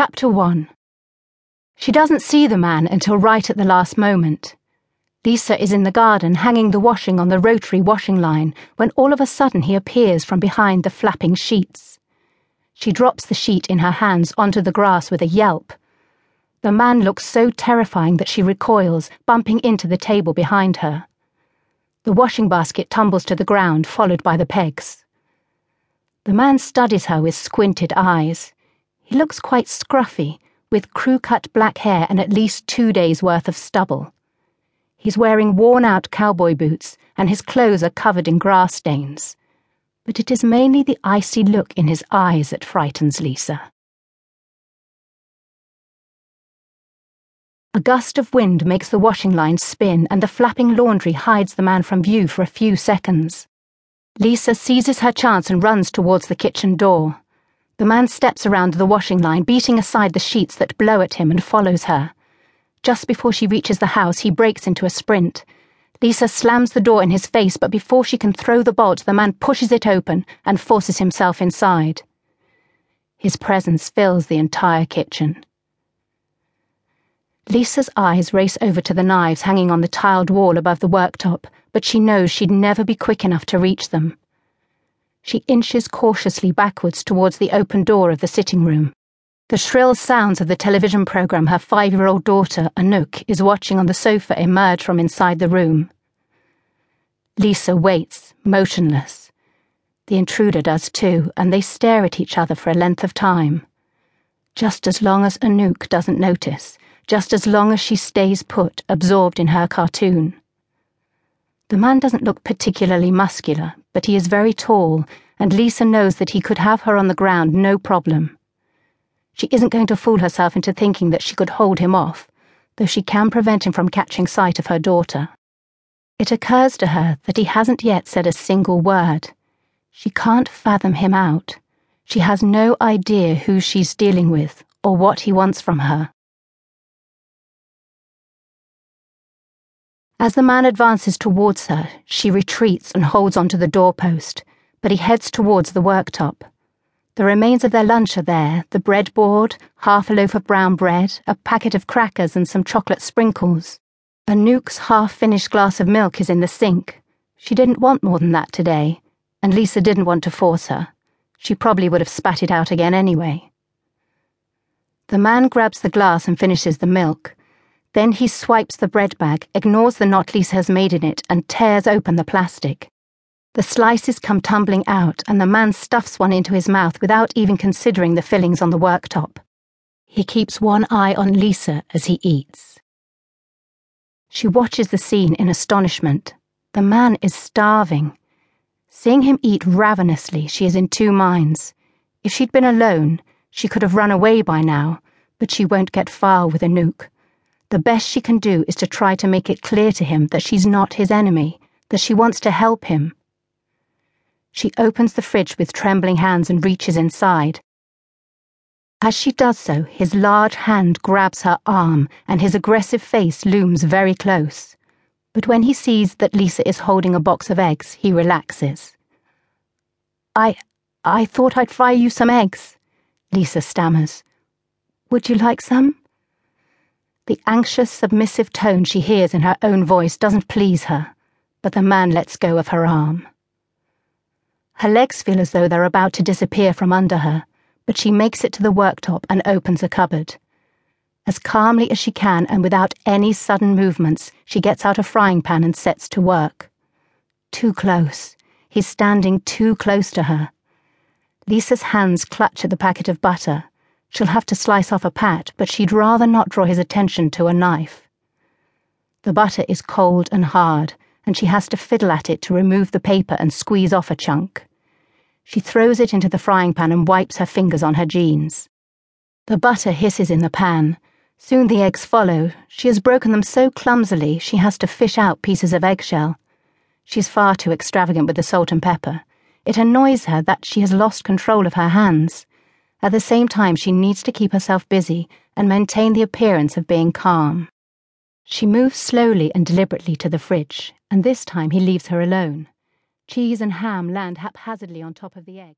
Chapter 1 She doesn't see the man until right at the last moment. Lisa is in the garden hanging the washing on the rotary washing line when all of a sudden he appears from behind the flapping sheets. She drops the sheet in her hands onto the grass with a yelp. The man looks so terrifying that she recoils, bumping into the table behind her. The washing basket tumbles to the ground, followed by the pegs. The man studies her with squinted eyes. He looks quite scruffy, with crew cut black hair and at least two days' worth of stubble. He's wearing worn out cowboy boots, and his clothes are covered in grass stains. But it is mainly the icy look in his eyes that frightens Lisa. A gust of wind makes the washing line spin, and the flapping laundry hides the man from view for a few seconds. Lisa seizes her chance and runs towards the kitchen door. The man steps around the washing line, beating aside the sheets that blow at him, and follows her. Just before she reaches the house, he breaks into a sprint. Lisa slams the door in his face, but before she can throw the bolt, the man pushes it open and forces himself inside. His presence fills the entire kitchen. Lisa's eyes race over to the knives hanging on the tiled wall above the worktop, but she knows she'd never be quick enough to reach them. She inches cautiously backwards towards the open door of the sitting room. The shrill sounds of the television program her five year old daughter, Anouk, is watching on the sofa emerge from inside the room. Lisa waits, motionless. The intruder does too, and they stare at each other for a length of time. Just as long as Anouk doesn't notice, just as long as she stays put, absorbed in her cartoon. The man doesn't look particularly muscular, but he is very tall, and Lisa knows that he could have her on the ground no problem. She isn't going to fool herself into thinking that she could hold him off, though she can prevent him from catching sight of her daughter. It occurs to her that he hasn't yet said a single word. She can't fathom him out. She has no idea who she's dealing with or what he wants from her. As the man advances towards her, she retreats and holds onto the doorpost, but he heads towards the worktop. The remains of their lunch are there the breadboard, half a loaf of brown bread, a packet of crackers, and some chocolate sprinkles. Anouk's half finished glass of milk is in the sink. She didn't want more than that today, and Lisa didn't want to force her. She probably would have spat it out again anyway. The man grabs the glass and finishes the milk. Then he swipes the bread bag, ignores the knot Lisa has made in it, and tears open the plastic. The slices come tumbling out, and the man stuffs one into his mouth without even considering the fillings on the worktop. He keeps one eye on Lisa as he eats. She watches the scene in astonishment. The man is starving. Seeing him eat ravenously, she is in two minds. If she'd been alone, she could have run away by now, but she won't get far with Anouk. The best she can do is to try to make it clear to him that she's not his enemy, that she wants to help him. She opens the fridge with trembling hands and reaches inside. As she does so, his large hand grabs her arm and his aggressive face looms very close. But when he sees that Lisa is holding a box of eggs, he relaxes. I. I thought I'd fry you some eggs, Lisa stammers. Would you like some? The anxious, submissive tone she hears in her own voice doesn't please her, but the man lets go of her arm. Her legs feel as though they're about to disappear from under her, but she makes it to the worktop and opens a cupboard. As calmly as she can and without any sudden movements, she gets out a frying pan and sets to work. Too close. He's standing too close to her. Lisa's hands clutch at the packet of butter She'll have to slice off a pat, but she'd rather not draw his attention to a knife. The butter is cold and hard, and she has to fiddle at it to remove the paper and squeeze off a chunk. She throws it into the frying pan and wipes her fingers on her jeans. The butter hisses in the pan. Soon the eggs follow. She has broken them so clumsily she has to fish out pieces of eggshell. She's far too extravagant with the salt and pepper. It annoys her that she has lost control of her hands. At the same time, she needs to keep herself busy and maintain the appearance of being calm. She moves slowly and deliberately to the fridge, and this time he leaves her alone. Cheese and ham land haphazardly on top of the egg.